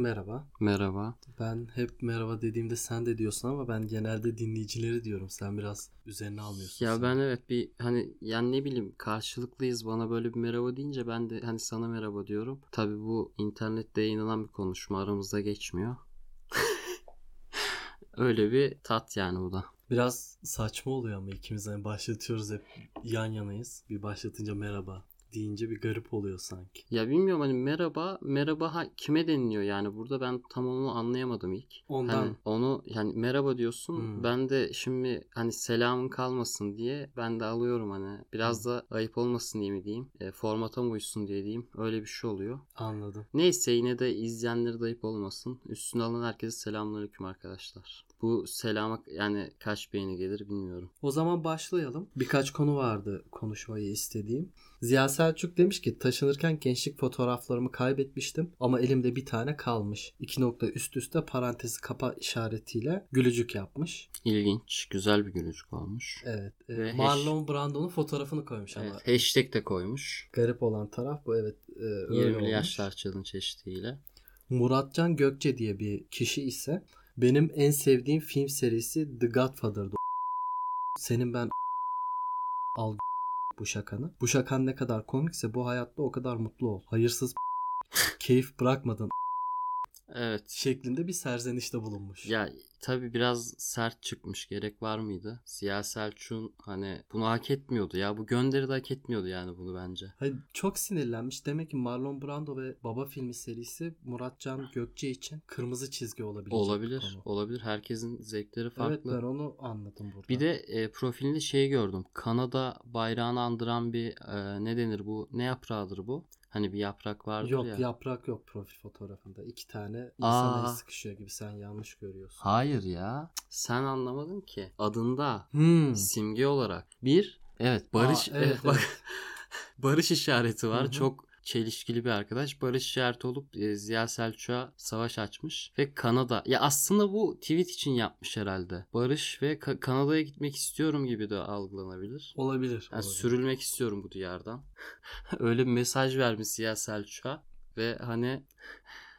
Merhaba. Merhaba. Ben hep merhaba dediğimde sen de diyorsun ama ben genelde dinleyicileri diyorum. Sen biraz üzerine almıyorsun. Ya sen. ben evet bir hani yani ne bileyim karşılıklıyız bana böyle bir merhaba deyince ben de hani sana merhaba diyorum. Tabii bu internette yayınlanan bir konuşma aramızda geçmiyor. Öyle bir tat yani bu da. Biraz saçma oluyor ama ikimiz hani başlatıyoruz hep yan yanayız. Bir başlatınca merhaba deyince bir garip oluyor sanki. Ya bilmiyorum hani merhaba merhaba ha, kime deniliyor yani burada ben tam onu anlayamadım ilk. Ondan. Hani onu yani merhaba diyorsun Hmm. ben de şimdi hani selamın kalmasın diye ben de alıyorum hani biraz da ayıp olmasın diye mi diyeyim e, formata mı uysun diye diyeyim öyle bir şey oluyor. Anladım. Neyse yine de izleyenleri de ayıp olmasın. Üstüne alan herkese selamünaleyküm arkadaşlar. Bu selama yani kaç beğeni gelir bilmiyorum. O zaman başlayalım. Birkaç konu vardı konuşmayı istediğim. Ziya Selçuk demiş ki taşınırken gençlik fotoğraflarımı kaybetmiştim ama elimde bir tane kalmış. İki nokta üst üste parantezi kapa işaretiyle gülücük yapmış. İlginç, güzel bir gülücük olmuş. Evet. e, Ve Marlon Brando'nun fotoğrafını koymuş ama Evet, hashtag de koymuş. garip olan taraf bu evet. e, öyle 20'li olmuş. yaşlar challenge eşliğiyle. Muratcan Gökçe diye bir kişi ise benim en sevdiğim film serisi The Godfather'dı. Senin ben al bu şakanı. Bu şakan ne kadar komikse bu hayatta o kadar mutlu ol. Hayırsız keyif bırakmadın Evet. şeklinde bir serzenişte bulunmuş. Ya tabi biraz sert çıkmış. Gerek var mıydı? Ziya Selçuk'un hani bunu hak etmiyordu ya. Bu gönderi de hak etmiyordu yani bunu bence. Hayır, çok sinirlenmiş. Demek ki Marlon Brando ve Baba filmi serisi Muratcan Gökçe için kırmızı çizgi olabilecek Olabilir. konu. Olabilir. Herkesin zevkleri Evet farklı. ben onu anladım burada. Bir de e, profilinde şey gördüm. Kanada bayrağını andıran bir e, ne denir bu? Ne yaprağıdır bu? Hani bir yaprak vardır Yok ya. yaprak yok profil fotoğrafında. İki tane insan el sıkışıyor gibi sen yanlış görüyorsun. Hayır ya. Sen anlamadın ki. Adında Hmm. simge olarak bir evet barış Aa, evet, eh, bak evet. barış işareti var. Hı hı. Çok çelişkili bir arkadaş. Barış işareti olup e, Ziya Selçuk'a savaş açmış ve Kanada. Ya aslında bu tweet için yapmış herhalde. Barış ve Ka- Kanada'ya gitmek istiyorum gibi de algılanabilir. Olabilir. Yani olabilir. sürülmek istiyorum bu diyardan. Öyle bir mesaj vermiş Ziya Selçuk'a ve hani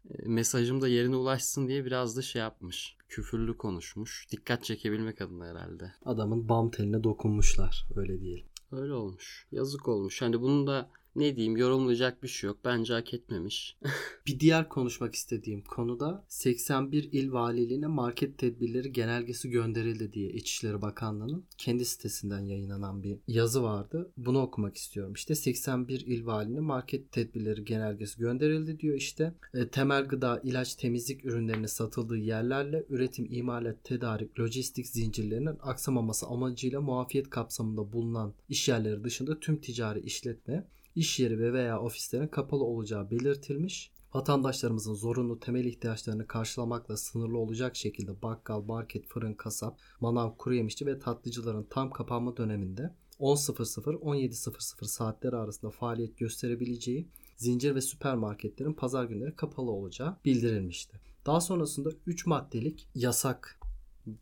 e, mesajım da yerine ulaşsın diye biraz da şey yapmış. Küfürlü konuşmuş. Dikkat çekebilmek adına herhalde. Adamın bam teline dokunmuşlar. Öyle diyelim. Öyle olmuş. Yazık olmuş. Hani bunun da ne diyeyim yorumlayacak bir şey yok. Bence hak etmemiş. Bir diğer konuşmak istediğim konuda 81 il valiliğine market tedbirleri genelgesi gönderildi diye İçişleri Bakanlığı'nın kendi sitesinden yayınlanan bir yazı vardı. Bunu okumak istiyorum. İşte 81 il valiliğine market tedbirleri genelgesi gönderildi diyor işte. E, temel gıda, ilaç, temizlik ürünlerinin satıldığı yerlerle üretim, imalat, tedarik, lojistik zincirlerinin aksamaması amacıyla muafiyet kapsamında bulunan iş yerleri dışında tüm ticari işletme iş yeri ve veya ofislerin kapalı olacağı belirtilmiş. Vatandaşlarımızın zorunlu temel ihtiyaçlarını karşılamakla sınırlı olacak şekilde bakkal, market, fırın, kasap, manav, kuru yemişçi ve tatlıcıların tam kapanma döneminde 10.00-17.00 saatleri arasında faaliyet gösterebileceği zincir ve süpermarketlerin pazar günleri kapalı olacağı bildirilmişti. Daha sonrasında 3 maddelik yasak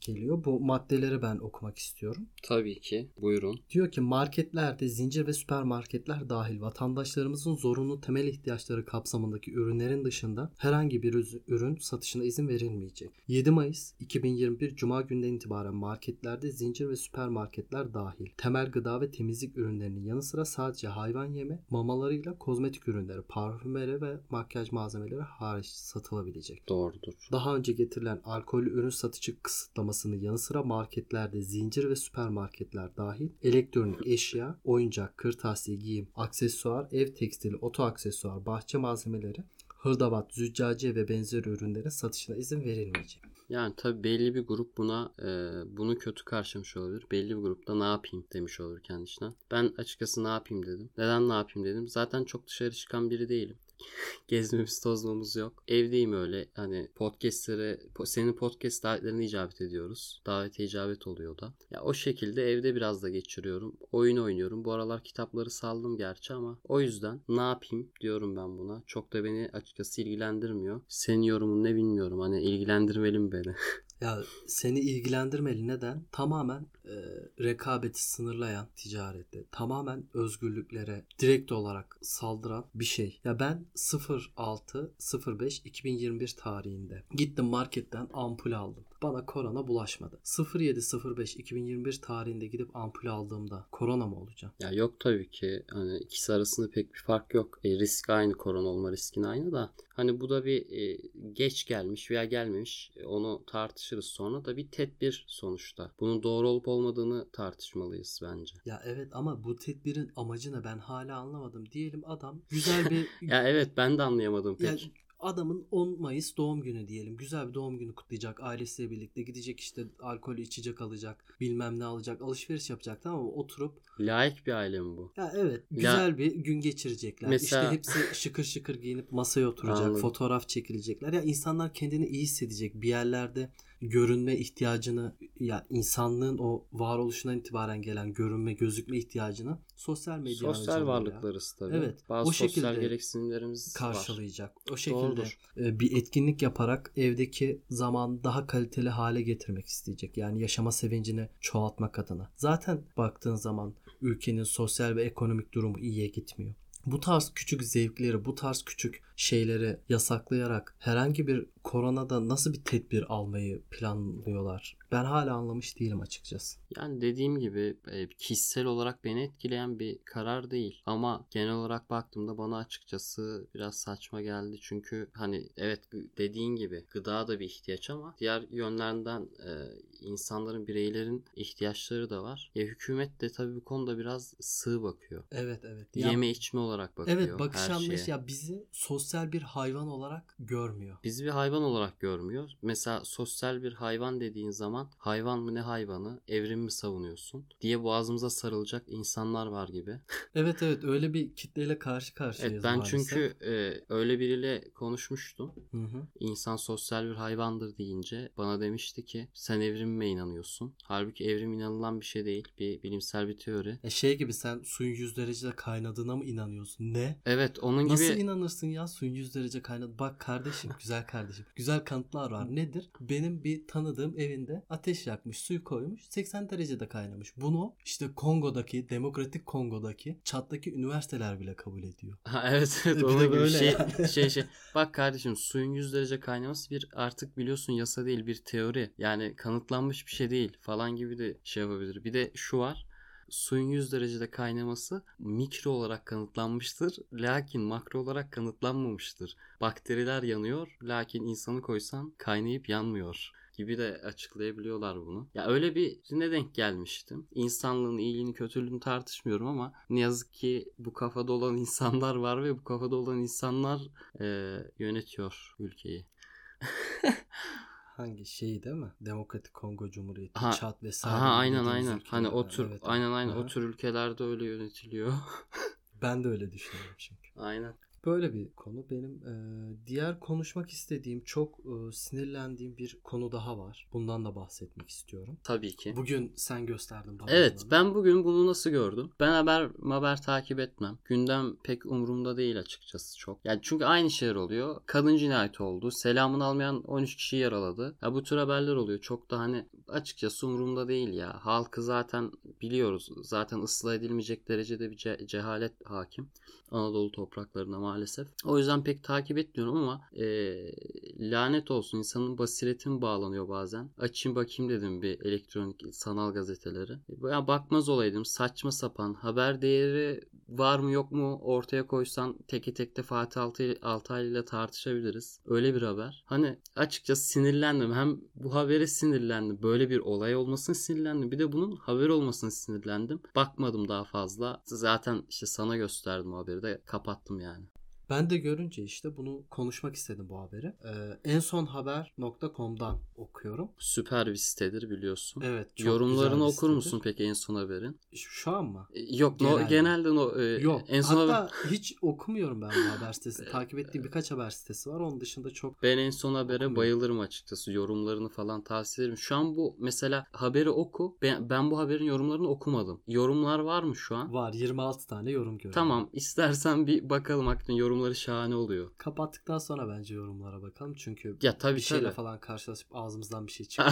geliyor. Bu maddeleri ben okumak istiyorum. Tabii ki. Buyurun. Diyor ki marketlerde zincir ve süpermarketler dahil vatandaşlarımızın zorunlu temel ihtiyaçları kapsamındaki ürünlerin dışında herhangi bir ürün satışına izin verilmeyecek. 7 Mayıs 2021 Cuma günden itibaren marketlerde zincir ve süpermarketler dahil temel gıda ve temizlik ürünlerinin yanı sıra sadece hayvan yeme, mamalarıyla kozmetik ürünleri, parfümeri ve makyaj malzemeleri hariç satılabilecek. Doğrudur. Daha önce getirilen alkollü ürün satışı kısıtlamasının yanı sıra marketlerde zincir ve süpermarketler dahil elektronik eşya, oyuncak, kırtasiye, giyim, aksesuar, ev tekstili, oto aksesuar, bahçe malzemeleri, hırdavat, züccaciye ve benzeri ürünlerin satışına izin verilmeyecek. Yani tabii belli bir grup buna e, bunu kötü karşılamış olabilir. Belli bir grupta ne yapayım demiş olur kendisinden. Ben açıkçası ne yapayım dedim. Neden ne yapayım dedim. Zaten çok dışarı çıkan biri değilim. Gezmemiz tozmamız yok. Evdeyim öyle. Hani podcastlere po- senin podcast davetlerine icabet ediyoruz. Davete icabet oluyor da. Ya o şekilde evde biraz da geçiriyorum. Oyun oynuyorum. Bu aralar kitapları saldım gerçi ama o yüzden ne yapayım diyorum ben buna. Çok da beni açıkçası ilgilendirmiyor. Senin yorumun ne bilmiyorum. Hani ilgilendirmeli mi beni? Ya seni ilgilendirmeli neden? Tamamen e, rekabeti sınırlayan ticarette, tamamen özgürlüklere direkt olarak saldıran bir şey. Ya ben 06 05 2021 tarihinde gittim marketten ampul aldım. Bana korona bulaşmadı. 07 05 2021 tarihinde gidip ampul aldığımda korona mı olacağım? Ya yok tabii ki. Hani ikisi arasında pek bir fark yok. E, risk aynı, korona olma riskin aynı da. Hani bu da bir e, geç gelmiş veya gelmemiş. E, onu tartışırız sonra da bir tedbir sonuçta. Bunun doğru olup olmadığını tartışmalıyız bence. Ya evet ama bu tedbirin amacı ne ben hala anlamadım. Diyelim adam güzel bir Ya evet ben de anlayamadım pek. Ya adamın 10 Mayıs doğum günü diyelim. Güzel bir doğum günü kutlayacak ailesiyle birlikte. Gidecek işte alkol içecek alacak. Bilmem ne alacak. Alışveriş yapacak tamam mı? Oturup. Layık bir aile mi bu? Ya evet. Güzel bir gün geçirecekler. Mesela- İşte hepsi şıkır şıkır giyinip masaya oturacak. Anladım. Fotoğraf çekilecekler. Ya insanlar kendini iyi hissedecek. Bir yerlerde görünme ihtiyacını ya insanlığın o varoluşundan itibaren gelen görünme, gözükme ihtiyacını sosyal medya Sosyal varlıklarız tabii. Evet, Bazı o sosyal şekilde gereksinimlerimiz var. karşılayacak. O şekilde Doğrudur. e, bir etkinlik yaparak evdeki zamanı daha kaliteli hale getirmek isteyecek. Yani yaşama sevincini çoğaltmak adına. Zaten baktığın zaman ülkenin sosyal ve ekonomik durumu iyiye gitmiyor. Bu tarz küçük zevkleri, bu tarz küçük şeyleri yasaklayarak herhangi bir koronada nasıl bir tedbir almayı planlıyorlar? Ben hala anlamış değilim açıkçası. Yani dediğim gibi e, kişisel olarak beni etkileyen bir karar değil. Ama genel olarak baktığımda bana açıkçası biraz saçma geldi. Çünkü hani evet dediğin gibi gıda da bir ihtiyaç ama diğer yönlerden e, insanların, bireylerin ihtiyaçları da var. Ya hükümet de tabii bu konuda biraz sığ bakıyor. Evet evet. Ya- Yeme içme olarak bakıyor evet bakış anlayışı ya bizi sosyal bir hayvan olarak görmüyor. Bizi bir hayvan olarak görmüyor. Mesela sosyal bir hayvan dediğin zaman hayvan mı ne hayvanı, evrim mi savunuyorsun diye boğazımıza sarılacak insanlar var gibi. Evet evet öyle bir kitleyle karşı karşıyayız Evet ben maalesef. çünkü e, öyle biriyle konuşmuştum. Hı hı. İnsan sosyal bir hayvandır deyince bana demişti ki sen evrime inanıyorsun. Halbuki evrim inanılan bir şey değil. Bir bilimsel bir teori. E şey gibi sen suyun 100 derecede kaynadığına mı inanıyorsun? Ne? Evet onun gibi Nasıl inanırsın ya suyun 100 derece kaynadı? Bak kardeşim güzel kardeşim. Güzel kanıtlar var. Nedir? Benim bir tanıdığım evinde ateş yakmış suyu koymuş 80 derecede kaynamış. Bunu işte Kongo'daki Demokratik Kongo'daki çattaki üniversiteler bile kabul ediyor. Ha, evet evet Bir de böyle şey, yani. şey şey. Bak kardeşim suyun 100 derece kaynaması bir artık biliyorsun yasa değil bir teori. Yani kanıtlanmış bir şey değil falan gibi de şey yapabilir. Bir de şu var. Suyun 100 derecede kaynaması mikro olarak kanıtlanmıştır. Lakin makro olarak kanıtlanmamıştır. Bakteriler yanıyor. Lakin insanı koysan kaynayıp yanmıyor gibi de açıklayabiliyorlar bunu. Ya öyle bir ne denk gelmiştim. İnsanlığın iyiliğini kötülüğünü tartışmıyorum ama ne yazık ki bu kafada olan insanlar var ve bu kafada olan insanlar e, yönetiyor ülkeyi. Hangi şey değil mi? Demokratik Kongo Cumhuriyeti, Ha, Çat vesaire. Aha aynen aynen. ülkeler Hani o tür Evet, aynen aynen Aha. o tür ülkelerde öyle yönetiliyor. Ben de öyle düşünüyorum çünkü. aynen. Böyle bir konu. Benim e, diğer konuşmak istediğim, çok e, sinirlendiğim bir konu daha var. Bundan da bahsetmek istiyorum. Tabii ki. Bugün sen gösterdin bana. Evet bunu. ben bugün bunu nasıl gördüm? Ben haber haber takip etmem. Gündem pek umurumda değil açıkçası çok. Yani çünkü aynı şeyler oluyor. Kadın cinayeti oldu. Selamını almayan 13 kişi yaraladı. Ya bu tür haberler oluyor. Çok da hani açıkçası umurumda değil ya. Halkı zaten biliyoruz. Zaten ıslah edilmeyecek derecede bir ce- cehalet hakim. Anadolu topraklarına maalesef. O yüzden pek takip etmiyorum ama e, lanet olsun insanın basiretin bağlanıyor bazen. Açayım bakayım dedim bir elektronik sanal gazeteleri. Ya bakmaz olaydım saçma sapan haber değeri var mı yok mu ortaya koysan teki tekte Fatih Altay- ile tartışabiliriz. Öyle bir haber. Hani açıkçası sinirlendim. Hem bu habere sinirlendim. Böyle bir olay olmasına sinirlendim. Bir de bunun haber olmasına sinirlendim. Bakmadım daha fazla. Zaten işte sana gösterdim haberi de kapattım yani. Ben de görünce işte bunu konuşmak istedim bu haberi. Ee, en son haber.com'dan okuyorum. Süper bir sitedir biliyorsun. Evet. çok Yorumlarını okur sitedir. musun peki en son haberin? Şu, an mı? E, Yok no, Genelde. genelde no, e, Yok. en son haber- Hatta hiç okumuyorum ben bu haber sitesini. Takip ettiğim birkaç haber sitesi var. Onun dışında çok Ben en son habere Okumuyorum. bayılırım açıkçası. Yorumlarını falan tavsiye ederim. Şu an bu mesela haberi oku. Ben, ben bu haberin yorumlarını okumadım. Yorumlar var mı şu an? var. 26 tane yorum görüyorum. Tamam. istersen bir bakalım hakikaten yorumlar yorumları şahane oluyor. Kapattıktan sonra bence yorumlara bakalım. Çünkü Ya tabii bir şeyle tabii. falan karşılaşıp ağzımızdan bir şey çıkıyor.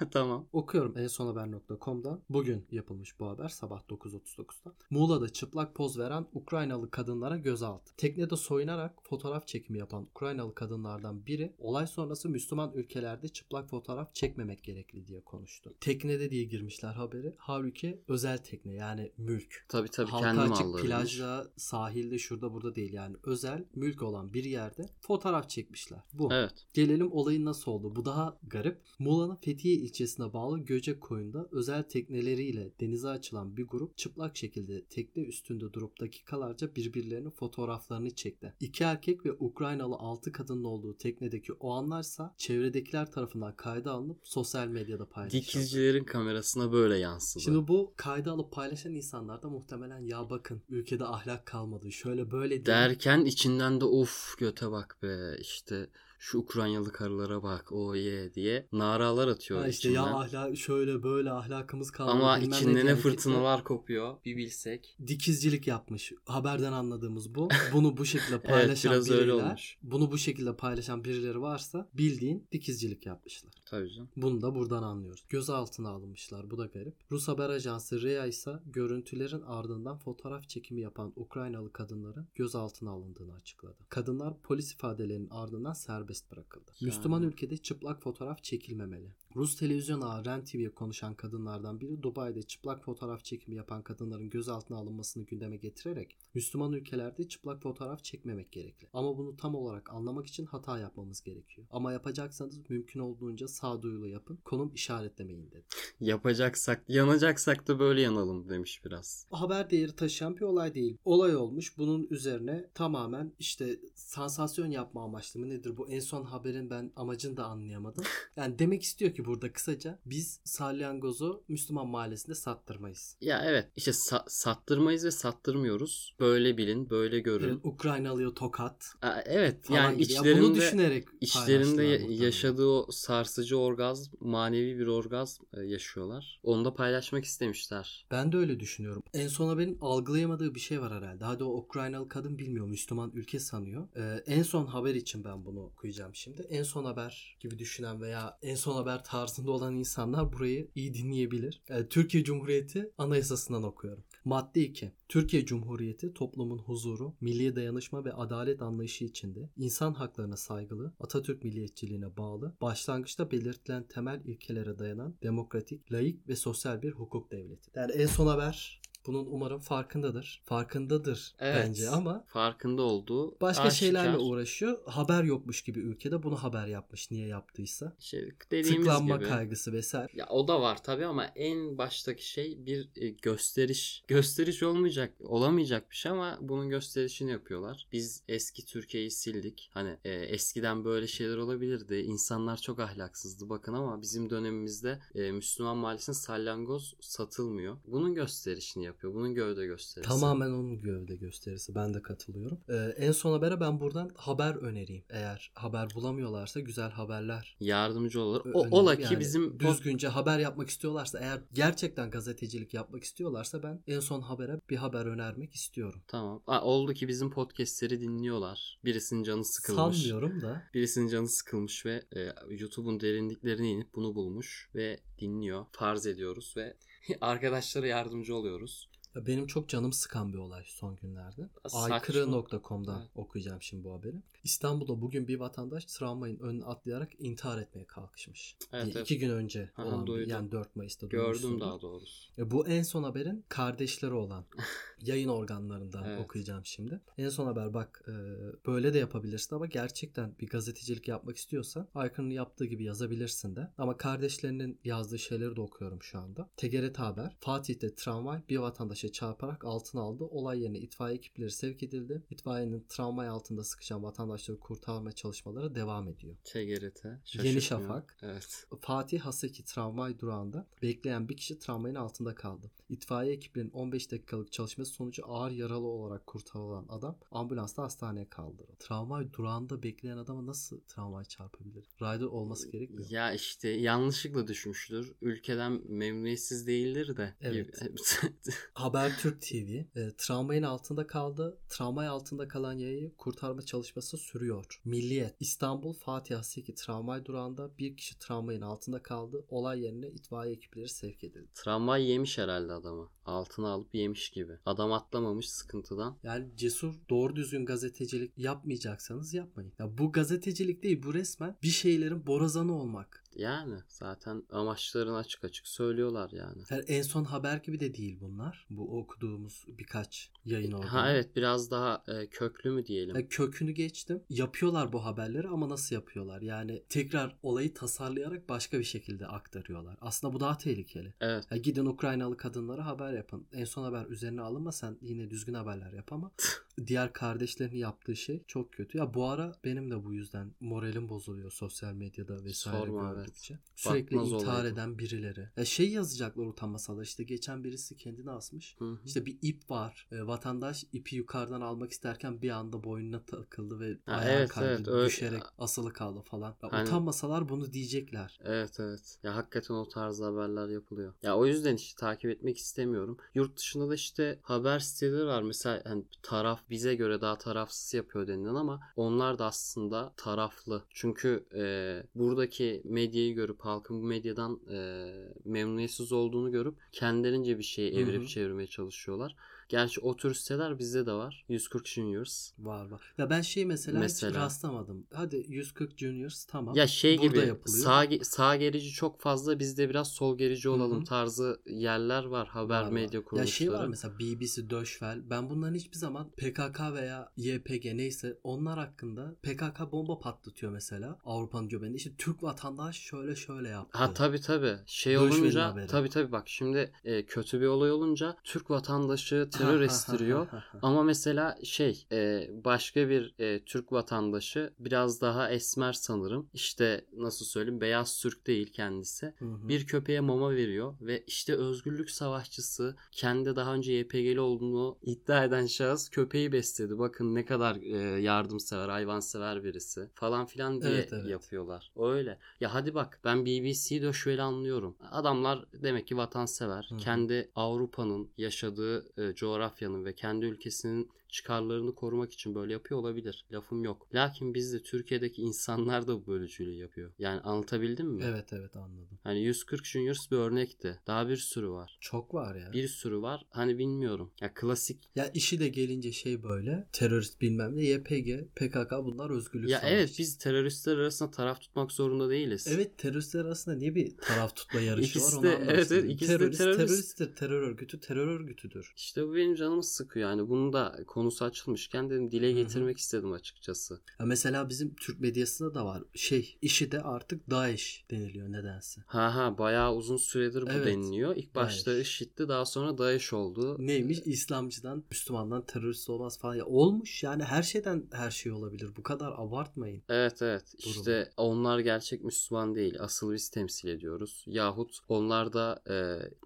tamam. Okuyorum ensonaber.com'dan. Bugün yapılmış bu haber sabah 9.39'da. Muğla'da çıplak poz veren Ukraynalı kadınlara gözaltı. Teknede soyunarak fotoğraf çekimi yapan Ukraynalı kadınlardan biri olay sonrası Müslüman ülkelerde çıplak fotoğraf çekmemek gerekli diye konuştu. Teknede diye girmişler haberi. Halbuki özel tekne yani mülk. Tabii tabii Halka kendi açık plajda, sahilde, şurada burada değil yani. Özel mülk olan bir yerde fotoğraf çekmişler. Bu. Evet. Gelelim olayın nasıl oldu. Bu daha garip. Muğla'nın Fethiye ilçesine bağlı Göcek koyunda özel tekneleriyle denize açılan bir grup çıplak şekilde tekne üstünde durup dakikalarca birbirlerinin fotoğraflarını çekti. İki erkek ve Ukraynalı altı kadının olduğu teknedeki o anlarsa çevredekiler tarafından kayda alınıp sosyal medyada paylaşıldı. Dikizcilerin kamerasına böyle yansıdı. Şimdi bu kayda alıp paylaşan insanlar da muhtemelen ya bakın ülkede ahlak kalmadı şöyle böyle diye. Derken içinden de of göte bak be işte şu Ukraynalı karılara bak o ye diye naralar atıyor Ha işte içinden. ya ahlak şöyle böyle ahlakımız kalmadı. Ama içinde ne fırtınalar kopuyor bir bilsek. Dikizcilik yapmış. Haberden anladığımız bu. Bunu bu şekilde paylaşan biraz öyle biriler, bunu bu şekilde paylaşan birileri varsa bildiğin dikizcilik yapmışlar. Tabii canım. Bunu da buradan anlıyoruz. Gözaltına alınmışlar. Bu da garip. Rus haber ajansı RIA ise görüntülerin ardından fotoğraf çekimi yapan Ukraynalı kadınların gözaltına alındığını açıkladı. Kadınlar polis ifadelerinin ardından serbest bırakıldı. Müslüman ülkede çıplak fotoğraf çekilmemeli. Rus televizyon ağı REN TV'ye konuşan kadınlardan biri Dubai'de çıplak fotoğraf çekimi yapan kadınların gözaltına alınmasını gündeme getirerek Müslüman ülkelerde çıplak fotoğraf çekmemek gerekli. Ama bunu tam olarak anlamak için hata yapmamız gerekiyor. Ama yapacaksanız mümkün olduğunca sağduyulu yapın. Konum işaretlemeyin dedi. Yapacaksak, yanacaksak da böyle yanalım demiş biraz. Haber değeri taşıyan bir olay değil. Olay olmuş. Bunun üzerine tamamen işte sansasyon yapma amaçlı mı nedir bu? En son haberin ben amacını da anlayamadım. Yani demek istiyor ki burada kısaca biz salyangozu Müslüman mahallesinde sattırmayız. Ya evet işte sa- sattırmayız ve sattırmıyoruz. Böyle bilin, böyle görün. Evet, Ukraynalı'ya tokat Aa, evet falan yani gibi. Ya içlerinde bunu düşünerek İçlerinde ya- yaşadığı o sarsıcı orgazm, manevi bir orgazm e, yaşıyorlar. Onu da paylaşmak istemişler. Ben de öyle düşünüyorum. En son haberin algılayamadığı bir şey var herhalde. Hadi o Ukraynalı kadın bilmiyor. Müslüman ülke sanıyor. Ee, en son haber için ben bunu okuyacağım şimdi. En son haber gibi düşünen veya en son haber tarzında olan insanlar burayı iyi dinleyebilir. Ee, Türkiye Cumhuriyeti Anayasasından okuyorum. Madde 2. Türkiye Cumhuriyeti toplumun huzuru, milli dayanışma ve adalet anlayışı içinde insan haklarına saygılı, Atatürk milliyetçiliğine bağlı, başlangıçta belirtilen temel ilkelere dayanan demokratik, layık ve sosyal bir hukuk devleti. Yani en son haber bunun umarım farkındadır. Farkındadır Evet. bence ama Farkında olduğu başka aşikar. şeylerle uğraşıyor. Haber yokmuş gibi ülkede bunu haber yapmış niye yaptıysa. İşte dediğimiz Tıklanma gibi. kaygısı vesaire. Ya o da var tabii ama en baştaki şey bir e, gösteriş. Gösteriş olmayacak, olamayacak bir şey ama bunun gösterişini yapıyorlar. Biz eski Türkiye'yi sildik. Hani e, eskiden böyle şeyler olabilirdi. İnsanlar çok ahlaksızdı bakın ama bizim dönemimizde e, Müslüman mahallesinde salyangoz satılmıyor. Bunun gösterişini yapıyor. Bunun gövde gösterisi. Tamamen onun gövde gösterisi. Ben de katılıyorum. Ee, en son habere ben buradan haber önereyim. Eğer haber bulamıyorlarsa güzel haberler Yardımcı olur. O, ola ki Yani bizim düzgünce haber yapmak istiyorlarsa eğer gerçekten gazetecilik yapmak istiyorlarsa ben en son habere bir haber önermek istiyorum. Tamam. Aa, oldu ki bizim podcastleri dinliyorlar. Birisinin canı sıkılmış. Sanmıyorum da Birisinin canı sıkılmış ve e, YouTube'un derinliklerine inip bunu bulmuş ve dinliyor. Farz ediyoruz ve arkadaşlara yardımcı oluyoruz. Benim çok canım sıkan bir olay son günlerde. Saçma. Aykırı.com'dan Evet. okuyacağım şimdi bu haberi. İstanbul'da bugün bir vatandaş travmayın önüne atlayarak intihar etmeye kalkışmış. Evet, İki evet. gün önce Aha, olan duydum. yani 4 Mayıs'ta Gördüm daha doğrusu. E, Bu en son haberin kardeşleri olan yayın organlarından Evet. okuyacağım şimdi. En son haber bak e, böyle de yapabilirsin ama gerçekten bir gazetecilik yapmak istiyorsan Aykırı'nın yaptığı gibi yazabilirsin de. Ama kardeşlerinin yazdığı şeyleri de okuyorum şu anda. TGRT haber. Fatih'te tramvay bir vatandaşa çarparak altına aldı. Olay yerine itfaiye ekipleri sevk edildi. İtfaiyenin tramvay altında sıkışan vatandaşları kurtarma çalışmaları devam ediyor. TGRT. Yeni. Şafak. Evet. Fatih Haseki tramvay durağında bekleyen bir kişi tramvayın altında kaldı. İtfaiye ekiplerinin 15 dakikalık çalışması sonucu ağır yaralı olarak kurtarılan adam ambulansla hastaneye kaldırıldı. Tramvay durağında bekleyen adama nasıl tramvay çarpabilir? Rider olması gerekmiyor. Ya işte yanlışlıkla düşmüştür. Ülkeden memnuniyetsiz değildir de. Evet. Habertürk TV e, travmayın altında kaldı. Travmay altında kalan yayayı kurtarma çalışması sürüyor. Milliyet İstanbul Fatih Haseki tramvay durağında bir kişi tramvayın altında kaldı. Olay yerine itfaiye ekipleri sevk edildi. Tramvay yemiş herhalde adamı. Altına alıp yemiş gibi. Adam atlamamış sıkıntıdan. Yani cesur doğru düzgün gazetecilik yapmayacaksanız yapmayın. Ya bu gazetecilik değil bu resmen bir şeylerin borazanı olmak. Yani zaten amaçlarını açık açık söylüyorlar yani. Yani en son haber gibi de değil bunlar. Bu okuduğumuz birkaç yayın orada. Ha evet biraz daha e, köklü mü diyelim. Ya kökünü geçtim. Yapıyorlar bu haberleri ama nasıl yapıyorlar? Yani tekrar olayı tasarlayarak başka bir şekilde aktarıyorlar. Aslında bu daha tehlikeli. Evet. Ya gidin Ukraynalı kadınlara haber yapın. En son haber üzerine alınma sen yine düzgün haberler yap ama diğer kardeşlerin yaptığı şey çok kötü. Ya bu ara benim de bu yüzden moralim bozuluyor sosyal medyada vesaire Sorma, gördükçe. Sürekli Bakmaz intihar olaydım. eden birileri. Ya şey yazacaklar utanmasalar işte geçen birisi kendini asmış. Hı hı. İşte bir ip var. E, vatandaş ipi yukarıdan almak isterken bir anda boynuna takıldı ve Ha, ayağa evet, kaydı. evet, öyle- düşerek asılı kaldı falan. Ya Hani- Utanmasalar bunu diyecekler. Evet evet. Ya hakikaten o tarz haberler yapılıyor. Ya o yüzden işte takip etmek istemiyorum. Yurt dışında da işte haber siteleri var. Mesela hani taraf bize göre daha tarafsız yapıyor denilen ama onlar da aslında taraflı. Çünkü e, buradaki medyayı görüp halkın bu medyadan e, memnuniyetsiz olduğunu görüp kendilerince bir şey Hı evirip hı. çevirmeye çalışıyorlar. Gerçi o tür siteler bizde de var. 140 Juniors. Var var. Ya ben şey mesela, Mesela. hiç rastlamadım. Hadi 140 Juniors tamam. Ya şey Burada gibi yapılıyor. sağ, sağ gerici çok fazla bizde biraz sol gerici olalım Hı hı. tarzı yerler var haber Var, var. medya Ya kuruluşları. şey var mesela BBC, Döşvel. Ben bunların hiçbir zaman PKK veya YPG neyse onlar hakkında PKK bomba patlatıyor mesela Avrupa'nın göbeğinde. İşte Türk vatandaş şöyle şöyle yaptı. Ha tabi tabi şey Dövüşmenin olunca tabi tabi bak şimdi e, kötü bir olay olunca Türk vatandaşı terör estiriyor. Ama mesela şey e, başka bir e, Türk vatandaşı biraz daha esmer sanırım. İşte nasıl söyleyeyim beyaz Türk değil kendisi. Hı hı. Bir köpeğe mama veriyor ve işte özgürlük savaşçısı kendi daha önce YPG'li olduğunu iddia eden şahıs köpeği besledi. Bakın ne kadar e, yardımsever, hayvansever birisi falan filan diye Evet, evet. yapıyorlar. Öyle. Ya hadi bak ben BBC'yi döşveli anlıyorum. Adamlar demek ki vatansever. Hı hı. Kendi Avrupa'nın yaşadığı e, coğrafyanın ve kendi ülkesinin çıkarlarını korumak için böyle yapıyor olabilir. Lafım yok. Lakin bizde Türkiye'deki insanlar da bu bölücülüğü yapıyor. Yani anlatabildim mi? Evet evet anladım. Hani 140 Juniors bir örnekti. Daha bir sürü var. Çok var ya. Bir sürü var. Hani bilmiyorum. Ya klasik. Ya işi de gelince şey böyle terörist bilmem ne YPG, PKK bunlar özgürlük Ya savaşçısı. evet biz teröristler arasında taraf tutmak zorunda değiliz. Evet teröristler arasında niye bir taraf tutma yarışı İkisi var de- onu evet, evet, ikisi de terörist, terörist. teröristtir. Terör örgütü terör örgütüdür. İşte bu benim canımı sıkıyor yani. Bunu da konusu açılmışken dedim dile getirmek istedim açıkçası. Ya mesela bizim Türk medyasında da var. Şey işi de artık DAEŞ deniliyor nedense. Ha ha bayağı uzun süredir bu Evet. deniliyor. İlk başta DAEŞ. IŞİD'di daha sonra DAEŞ oldu. Neymiş? İslamcıdan, Müslümandan terörist olmaz falan. Ya olmuş yani her şeyden her şey olabilir. Bu kadar abartmayın. Evet evet Durum. işte onlar gerçek Müslüman değil asıl biz temsil ediyoruz yahut onlar da e,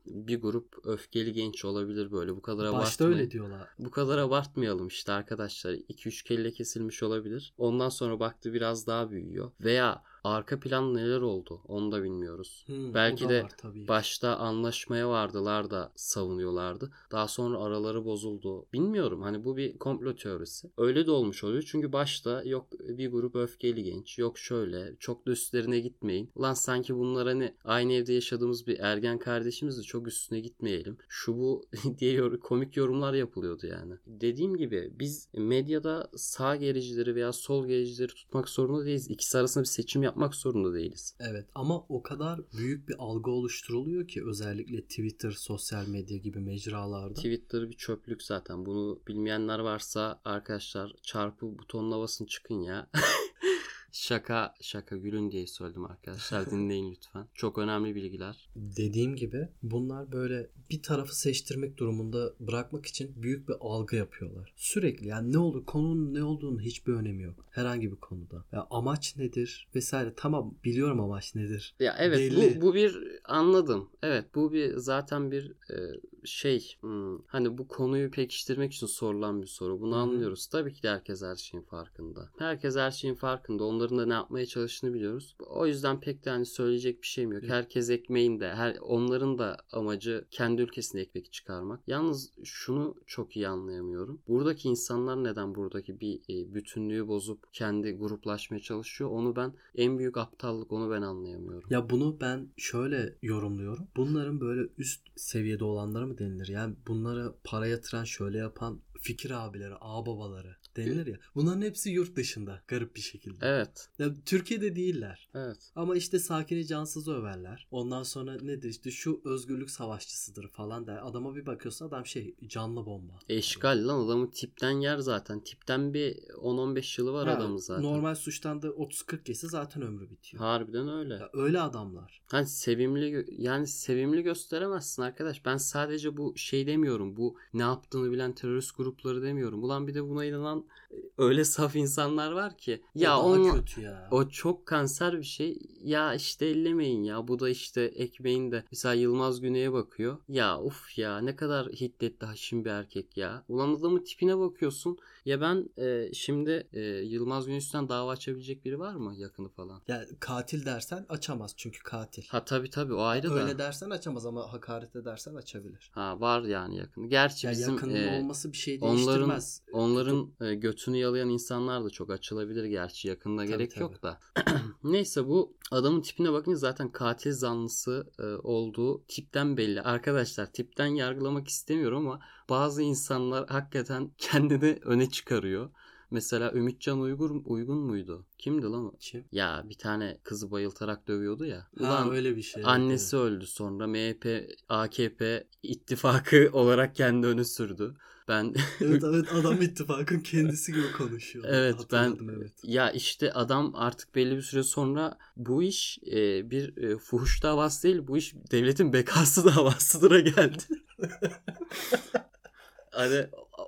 bir grup öfkeli genç olabilir böyle bu kadar Başta abartmayın. öyle diyorlar. Bu kadar abartmayalım işte arkadaşlar. 2-3 kelle kesilmiş olabilir. Ondan sonra baktı biraz daha büyüyor. Veya arka plan neler oldu onu da bilmiyoruz. Hı, Belki de var. Başta anlaşmaya vardılar da savunuyorlardı. Daha sonra araları bozuldu. Bilmiyorum hani bu bir komplo teorisi. Öyle de olmuş oluyor. Çünkü başta yok bir grup öfkeli genç. Yok şöyle çok da üstlerine gitmeyin. Ulan sanki bunlar hani aynı evde yaşadığımız bir ergen kardeşimiz de çok üstüne gitmeyelim. Şu bu diye komik yorumlar yapılıyordu yani. Dediğim gibi biz medyada sağ gericileri veya sol gericileri tutmak zorunda değiliz. İkisi arasında bir seçim yapmak zorunda değiliz. Evet ama o kadar büyük bir algı oluşturuluyor ki özellikle Twitter, sosyal medya gibi mecralarda. Twitter bir çöplük zaten. Bunu bilmeyenler varsa arkadaşlar çarpı butonuna basın çıkın ya. şaka şaka gülün diye söyledim arkadaşlar. Dinleyin lütfen. Çok önemli bilgiler. Dediğim gibi bunlar böyle bir tarafı seçtirmek durumunda bırakmak için büyük bir algı yapıyorlar. Sürekli yani ne olur konunun ne olduğunu hiçbir önemi yok. Herhangi bir konuda. Ya amaç nedir vesaire tamam biliyorum amaç nedir. Ya evet Belli. bu bu bir anladım. Evet bu bir zaten bir e, şey hmm, hani bu konuyu pekiştirmek için sorulan bir soru. Bunu Hı hı. anlıyoruz. Tabii ki de herkes her şeyin farkında. Herkes her şeyin farkında. Onların da ne yapmaya çalıştığını biliyoruz. O yüzden pek de hani söyleyecek bir şeyim yok. Evet. Herkes ekmeğin de her onların da amacı kendi ülkesinde ekmek çıkarmak. Yalnız şunu çok iyi anlayamıyorum. Buradaki insanlar neden buradaki bir e, bütünlüğü bozup kendi gruplaşmaya çalışıyor? Onu ben en büyük aptallık onu ben anlayamıyorum. Ya bunu ben şöyle yorumluyorum. Bunların böyle üst seviyede olanları mı denilir? Yani bunlara para yatıran şöyle yapan fikir abileri, ağababaları denilir ya. Bunların hepsi yurt dışında garip bir şekilde. Evet. Ya Türkiye'de değiller. Evet. Ama işte sakini cansız överler. Ondan sonra nedir işte şu özgürlük savaşçısıdır falan der. Adama bir bakıyorsun adam şey canlı bomba. Eşgal lan adamı tipten yer zaten. Tipten bir 10-15 yılı var Ha, adamın zaten. Normal suçtan da 30-40 yese zaten ömrü bitiyor. Harbiden öyle. Ya öyle adamlar. Hani sevimli yani sevimli gösteremezsin arkadaş. Ben sadece bu şey demiyorum. Bu ne yaptığını bilen terörist grupları demiyorum. Ulan bir de buna inanan öyle saf insanlar var ki. Ya o onu kötü ya. o çok kanser bir şey. Ya işte ellemeyin ya. Bu da işte ekmeğin de. Mesela Yılmaz Güney'e bakıyor. Ya uf ya ne kadar hiddetli haşim bir erkek ya. Ulan adamın tipine bakıyorsun. Ya ben e, şimdi e, Yılmaz Güney üstünden dava açabilecek biri var mı yakını falan? Yani katil dersen açamaz çünkü katil. Ha tabii tabii o ayrı da. Öyle dersen açamaz ama hakaret edersen açabilir. Ha var yani yakını. Gerçi Ya bizim yakının e, olması bir şey onların değiştirmez. onların e, götünü yalayan insanlar da çok açılabilir gerçi. Yakında Tabii, gerek tabii. yok da. Neyse bu adamın tipine bakınca zaten katil zanlısı e, olduğu tipten belli. Arkadaşlar tipten yargılamak istemiyorum ama bazı insanlar hakikaten kendini öne çıkarıyor. Mesela Ümitcan Uygur uygun muydu? Kimdi lan o? Kim? Ya bir tane kızı bayıltarak dövüyordu ya. Ha Ulan öyle bir şey. Annesi öldü sonra MHP AKP ittifakı olarak kendi öne sürdü. Ben Evet evet adam ittifakın kendisi gibi konuşuyor. Evet, ben- evet. ya işte adam artık belli bir süre sonra bu iş e, bir e, fuhuş davası değil bu iş devletin bekası davasıdır'a geldi. hani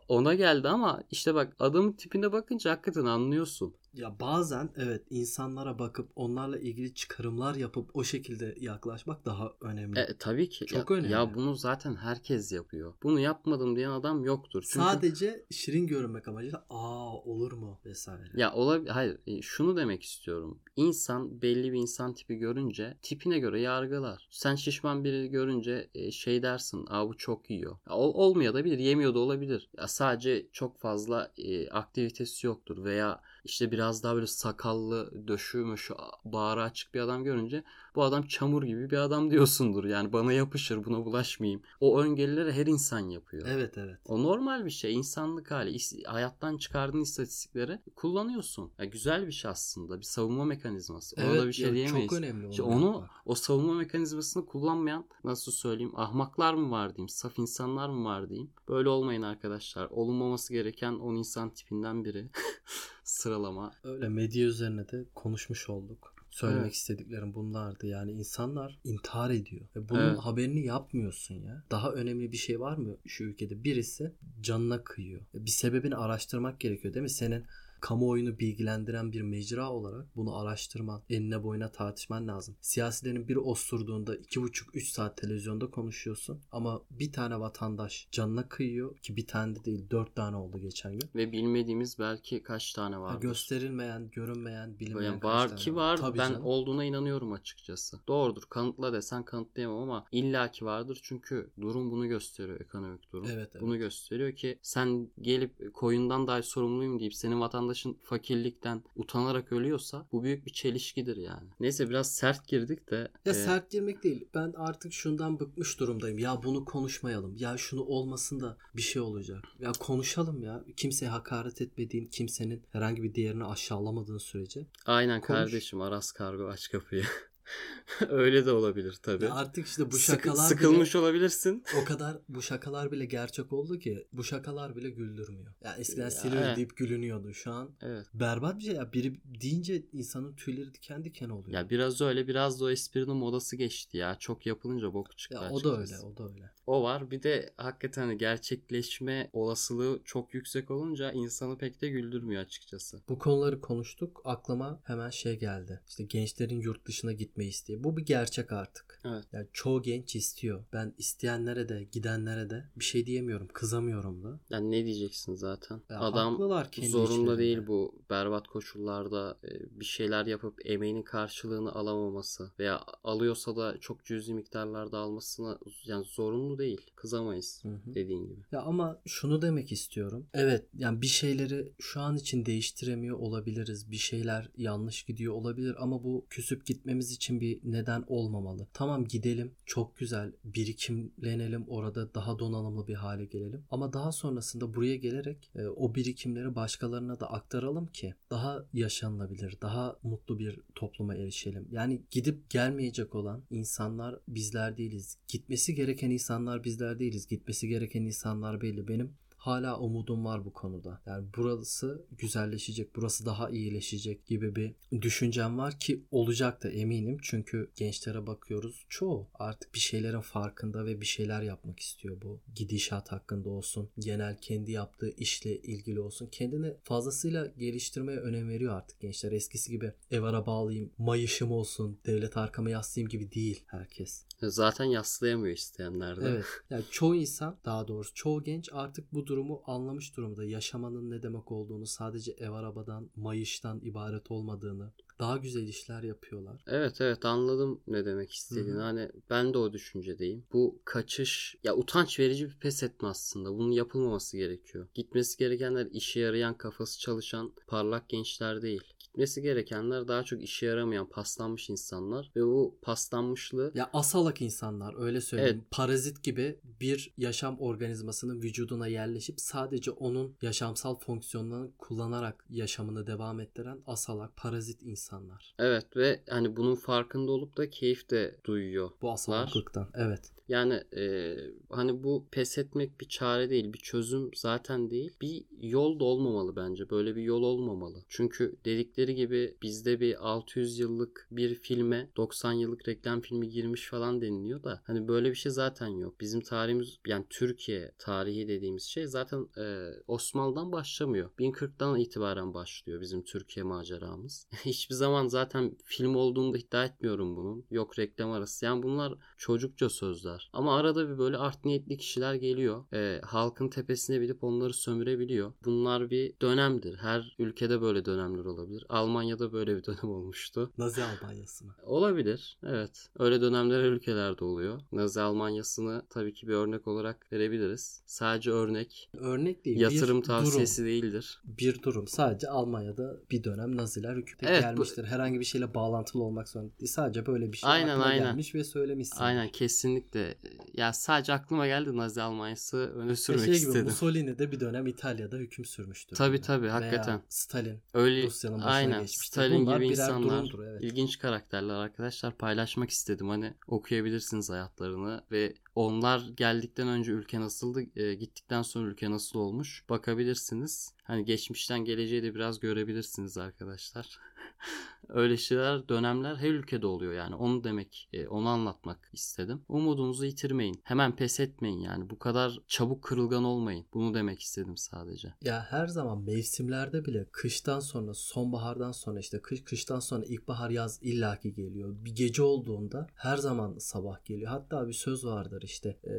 ona geldi ama işte bak adamın tipine bakınca hakikaten anlıyorsun. Ya bazen evet insanlara bakıp onlarla ilgili çıkarımlar yapıp o şekilde yaklaşmak daha önemli. E, tabii ki. Çok ya, önemli. Ya bunu zaten herkes yapıyor. Bunu yapmadım diyen adam yoktur. Çünkü Sadece şirin görünmek amacıyla aa olur mu vesaire. Ya olabilir. Hayır. e, Şunu demek istiyorum. İnsan belli bir insan tipi görünce tipine göre yargılar. Sen şişman biri görünce e, şey dersin. Aa bu çok yiyor. Ya, ol, olmuyor da bilir. Yemiyor da olabilir. Ya sadece çok fazla e, aktivitesi yoktur veya işte biraz daha böyle sakallı, döşü möşü, bağrı açık bir adam görünce bu adam çamur gibi bir adam diyorsundur. Yani bana yapışır, buna bulaşmayayım. O öngörüleri her insan yapıyor. Evet evet. O normal bir şey. insanlık hali. Hayattan çıkardığın istatistikleri kullanıyorsun. Ya güzel bir şey aslında. Bir savunma mekanizması. Ona evet da bir şey diyemeyiz. Çok önemli. İşte onu onu yapmak. o savunma mekanizmasını kullanmayan nasıl söyleyeyim ahmaklar mı var diyeyim saf insanlar mı var diyeyim. Böyle olmayın arkadaşlar. Olunmaması gereken 10 insan tipinden biri. Sıralama. Öyle medya üzerine de konuşmuş olduk. Söylemek Evet. istediklerim bunlardı. Yani insanlar intihar ediyor. Ve bunun Evet. haberini yapmıyorsun ya. Daha önemli bir şey var mı şu ülkede? Birisi canına kıyıyor. Bir sebebini araştırmak gerekiyor değil mi? Senin kamuoyunu bilgilendiren bir mecra olarak bunu araştırman, enine boyuna tartışman lazım. Siyasilerin biri osturduğunda iki buçuk üç saat televizyonda konuşuyorsun ama bir tane vatandaş canına kıyıyor ki bir tane de değil dört tane oldu geçen gün. Ve bilmediğimiz belki kaç tane var. gösterilmeyen, görünmeyen, bilinmeyen Yani kaç var tane ki var. Tabii ben canım. olduğuna inanıyorum açıkçası. Doğrudur. Kanıtla desen kanıtlayamam ama illaki vardır. Çünkü durum bunu gösteriyor ekonomik durum. Evet, evet. Bunu gösteriyor ki sen gelip koyundan dahi sorumluyum deyip senin vatandaşın fakirlikten utanarak ölüyorsa bu büyük bir çelişkidir yani. Neyse biraz sert girdik de. Ya e, sert girmek değil. Ben artık şundan bıkmış durumdayım. Ya bunu konuşmayalım. Ya şunu olmasın da bir şey olacak. Ya konuşalım ya. Kimseye hakaret etmediğin, kimsenin herhangi bir değerini aşağılamadığın sürece. Aynen konuş. kardeşim Aras Kargo aç kapıyı. Öyle de olabilir tabii. Ya artık işte bu şakalar sıkılmış bile, olabilirsin. o kadar bu şakalar bile gerçek oldu ki bu şakalar bile güldürmüyor. Ya eskiden Ya, evet. deyip gülünüyordu. Şu an Evet. berbat bir şey ya. Biri deyince insanın tüyleri diken diken oluyor. Ya biraz öyle biraz da o esprinin modası geçti ya. Çok yapılınca bok çıktı Ya o da öyle, o da öyle. O var. Bir de hakikaten hani gerçekleşme olasılığı çok yüksek olunca insanı pek de güldürmüyor açıkçası. Bu konuları konuştuk. Aklıma hemen şey geldi. İşte gençlerin yurt dışına gitme gitme isteği. Bu bir gerçek artık. Evet. Yani çoğu genç istiyor. Ben isteyenlere de gidenlere de bir şey diyemiyorum. Kızamıyorum da. Yani ne diyeceksin zaten? Ya Adam zorunda değil bu berbat koşullarda e, bir şeyler yapıp emeğinin karşılığını alamaması veya alıyorsa da çok cüzi miktarlarda almasına yani zorunlu değil. Kızamayız Hı hı. dediğin gibi. Ya ama şunu demek istiyorum. Evet yani bir şeyleri şu an için değiştiremiyor olabiliriz. Bir şeyler yanlış gidiyor olabilir ama bu küsüp gitmemiz için bir neden olmamalı. Tamam gidelim. Çok güzel. Birikimlenelim. Orada daha donanımlı bir hale gelelim. Ama daha sonrasında buraya gelerek e, o birikimleri başkalarına da aktaralım ki daha yaşanılabilir, daha mutlu bir topluma erişelim. Yani gidip gelmeyecek olan insanlar bizler değiliz. Gitmesi gereken insanlar bizler değiliz. Gitmesi gereken insanlar belli. Benim hala umudum var bu konuda. Yani burası güzelleşecek, burası daha iyileşecek gibi bir düşüncem var ki olacak da eminim. Çünkü gençlere bakıyoruz. Çoğu artık bir şeylerin farkında ve bir şeyler yapmak istiyor bu. Gidişat hakkında olsun, genel kendi yaptığı işle ilgili olsun. Kendini fazlasıyla geliştirmeye önem veriyor artık gençler. Eskisi gibi ev araba alayım, mayışım olsun, devlet arkama yaslayayım gibi değil herkes. Zaten yaslayamıyor isteyenler de. Evet. Yani çoğu insan daha doğrusu çoğu genç artık bu durumu anlamış durumda. Yaşamanın ne demek olduğunu, sadece ev arabadan, mayıştan ibaret olmadığını, daha güzel işler yapıyorlar. Evet evet anladım ne demek istediğini. Hı hı. Hani ben de o düşüncedeyim. Bu kaçış ya utanç verici bir pes etme aslında. Bunun yapılmaması gerekiyor. Gitmesi gerekenler işe yarayan, kafası çalışan parlak gençler değil. Gitmesi gerekenler daha çok işe yaramayan, paslanmış insanlar ve bu paslanmışlığı Ya asalak insanlar öyle söyleyeyim. Parazit gibi bir yaşam organizmasının vücuduna yerleşip sadece onun yaşamsal fonksiyonlarını kullanarak yaşamını devam ettiren asalak, parazit insanlar. evet ve hani bunun farkında olup da keyif de duyuyor. Bu asalaklıktan. Evet. Yani e, hani bu pes etmek bir çare değil, bir çözüm zaten değil. Bir yol da olmamalı bence. Böyle bir yol olmamalı. Çünkü dedikleri gibi bizde bir 600 yıllık bir filme 90 yıllık reklam filmi girmiş falan deniliyor da hani böyle bir şey zaten yok. Bizim tarihimiz yani Türkiye tarihi dediğimiz şey zaten e, Osmanlı'dan başlamıyor. 1040'dan itibaren başlıyor bizim Türkiye maceramız. Hiçbir zaman zaten film olduğunu da iddia etmiyorum bunun. Yok reklam arası. Yani bunlar çocukça sözler. Ama arada bir böyle art niyetli kişiler geliyor. Ee, halkın tepesine binip onları sömürebiliyor. Bunlar bir dönemdir. Her ülkede böyle dönemler olabilir. Almanya'da böyle bir dönem olmuştu. Nazi Almanyası mı? Olabilir. Evet. Öyle dönemler ülkelerde oluyor. Nazi Almanyası'nı tabii ki bir örnek olarak verebiliriz. Sadece örnek. Örnek değil. Yatırım tavsiyesi Durum. değildir. Bir durum. Sadece Almanya'da bir dönem Naziler hükümete Evet, bu- gelmiştir. Herhangi bir şeyle bağlantılı olmak zorunda değil. Sadece böyle bir şey Aynen, aynen. gelmiş ve söylemişsin. Aynen kesinlikle. Ya sadece aklıma geldi Nazi Almanyası öne sürmek şey gibi istedim. Mussolini de bir dönem İtalya'da hüküm sürmüştür. Tabii, Yani. tabii, Veya hakikaten. Stalin. Öyle Rusya'nın başına aynen geçmişti. Stalin Bunlar gibi insanlar durumdur, evet. ilginç karakterler arkadaşlar paylaşmak istedim hani okuyabilirsiniz hayatlarını ve onlar geldikten önce ülke nasıldı? E, gittikten sonra ülke nasıl olmuş? Bakabilirsiniz. Hani geçmişten geleceği de biraz görebilirsiniz arkadaşlar. Öyle şeyler dönemler her ülkede oluyor yani. Onu demek e, onu anlatmak istedim. Umudunuzu yitirmeyin. Hemen pes etmeyin yani. Bu kadar çabuk kırılgan olmayın. Bunu demek istedim sadece. Ya her zaman mevsimlerde bile kıştan sonra sonbahardan sonra işte kış kıştan sonra ilkbahar yaz illaki geliyor. Bir gece olduğunda her zaman sabah geliyor. Hatta bir söz vardır işte e,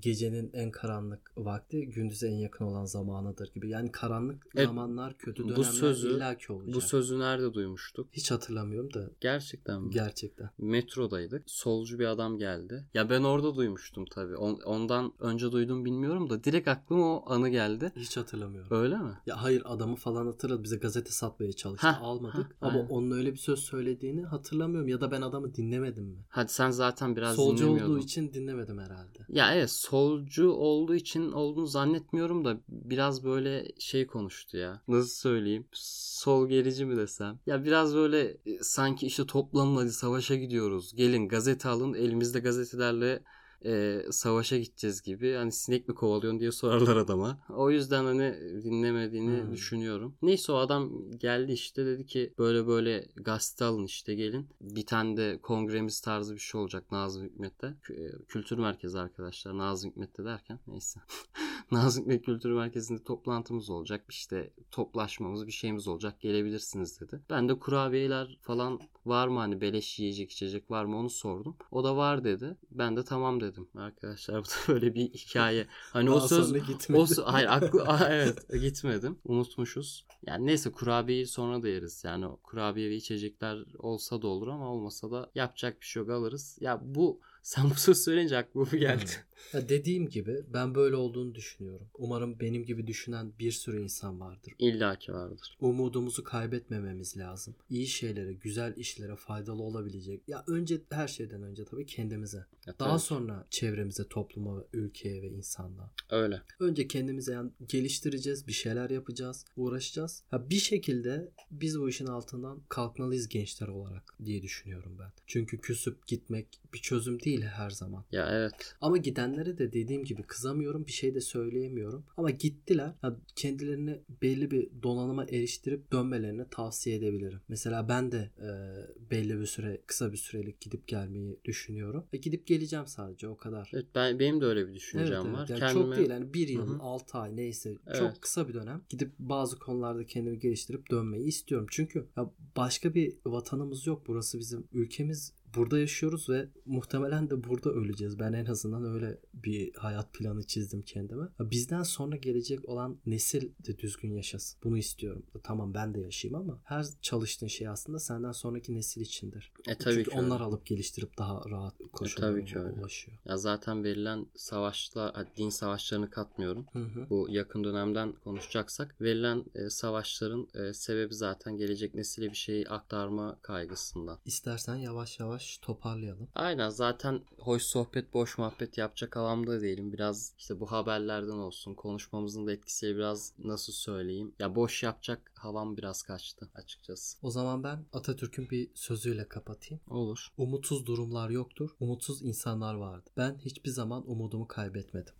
gecenin en karanlık vakti gündüze en yakın olan zamanıdır gibi. Yani karanlık Evet, zamanlar kötü bu dönemler sözü- illaki olacak. bu sözü nerede duymuştuk Hiç hatırlamıyorum da gerçekten mi? gerçekten. metrodaydık. Solcu bir adam geldi. Ya ben orada duymuştum tabii. On- ondan önce duydum bilmiyorum da direkt aklıma o anı geldi. Hiç hatırlamıyorum. Öyle mi? Ya hayır adamı falan hatırladı. Bize gazete satmaya çalıştı. Hah, Almadık. hah, Ama aynen. onun öyle bir söz söylediğini hatırlamıyorum. Ya da ben adamı dinlemedim mi? Hadi sen zaten biraz Solcu dinlemiyordun. olduğu için dinlemedim herhalde. Ya evet solcu olduğu için olduğunu zannetmiyorum da biraz böyle şey konuştu ya. Nasıl söyleyeyim? Sol gerici mi desem? Ya biraz böyle e, sanki işte toplanın hadi savaşa gidiyoruz. Gelin gazete alın elimizde gazetelerle e, savaşa gideceğiz gibi hani sinek mi kovalıyorsun diye sorarlar adama. O yüzden hani dinlemediğini Hmm. düşünüyorum. Neyse o adam geldi işte dedi ki böyle böyle gazete alın işte gelin. Bir tane de kongremiz tarzı bir şey olacak Nazım Hikmet'te. Kü- Kültür merkezi arkadaşlar Nazım Hikmet'te derken neyse. Nazım Hikmet Kültür Merkezi'nde toplantımız olacak. İşte toplaşmamız bir şeyimiz olacak gelebilirsiniz dedi. Ben de kurabiyeler falan var mı hani beleş yiyecek içecek var mı onu sordum. O da var dedi. Ben de tamam dedim. Arkadaşlar bu da böyle bir hikaye. Hani o Daha söz sonra gitmedi. o hayır aklı evet gitmedim. Unutmuşuz. Yani neyse kurabiyeyi sonra da yeriz. Yani o kurabiye ve içecekler olsa da olur ama olmasa da yapacak bir şey yok alırız. Ya bu sen bu söz söyleyince aklıma bu geldi. Ya dediğim gibi ben böyle olduğunu düşünüyorum. Umarım benim gibi düşünen bir sürü insan vardır. İlla ki vardır. Umudumuzu kaybetmememiz lazım. İyi şeylere, güzel işlere faydalı olabilecek. Ya önce her şeyden önce tabii kendimize. Ya Daha tabii. sonra çevremize, topluma, ülkeye ve insanlığa. öyle. Önce kendimize yani geliştireceğiz, bir şeyler yapacağız, uğraşacağız. Ha bir şekilde biz bu işin altından kalkmalıyız gençler olarak diye düşünüyorum ben. Çünkü küsüp gitmek bir çözüm değil her zaman. Ya evet. Ama gidenlere de dediğim gibi kızamıyorum, bir şey de söyleyemiyorum. Ama gittiler. Kendilerini belli bir donanıma eriştirip dönmelerini tavsiye edebilirim. Mesela ben de e, belli bir süre, kısa bir sürelik gidip gelmeyi düşünüyorum. E, gidip geleceğim sadece o kadar. Evet ben benim de öyle bir düşüncem Evet, var. evet. Yani Kendime Çok değil yani bir yıl, Hı hı. 6 ay neyse Evet. çok kısa bir dönem. Gidip bazı konularda kendimi geliştirip dönmeyi istiyorum. Çünkü ya başka bir vatanımız yok. Burası bizim ülkemiz. Burada yaşıyoruz ve muhtemelen de burada öleceğiz. Ben en azından öyle bir hayat planı çizdim kendime. Bizden sonra gelecek olan nesil de düzgün yaşasın. Bunu istiyorum. Tamam ben de yaşayayım ama her çalıştığın şey aslında senden sonraki nesil içindir. e tabii Çünkü ki onlar öyle. alıp geliştirip daha rahat koşullara tabii ki öyle. ulaşıyor. Ya zaten verilen savaşla din savaşlarını katmıyorum. Hı hı. Bu yakın dönemden konuşacaksak verilen e, savaşların e, sebebi zaten gelecek nesile bir şeyi aktarma kaygısından. İstersen yavaş yavaş toparlayalım. Aynen zaten hoş sohbet boş muhabbet yapacak havamda değilim. Biraz işte bu haberlerden olsun konuşmamızın da etkisiyle biraz nasıl söyleyeyim. Ya boş yapacak havam biraz kaçtı açıkçası. O zaman ben Atatürk'ün bir sözüyle kapatayım. Olur. Umutsuz durumlar yoktur, umutsuz insanlar vardı. Ben hiçbir zaman umudumu kaybetmedim.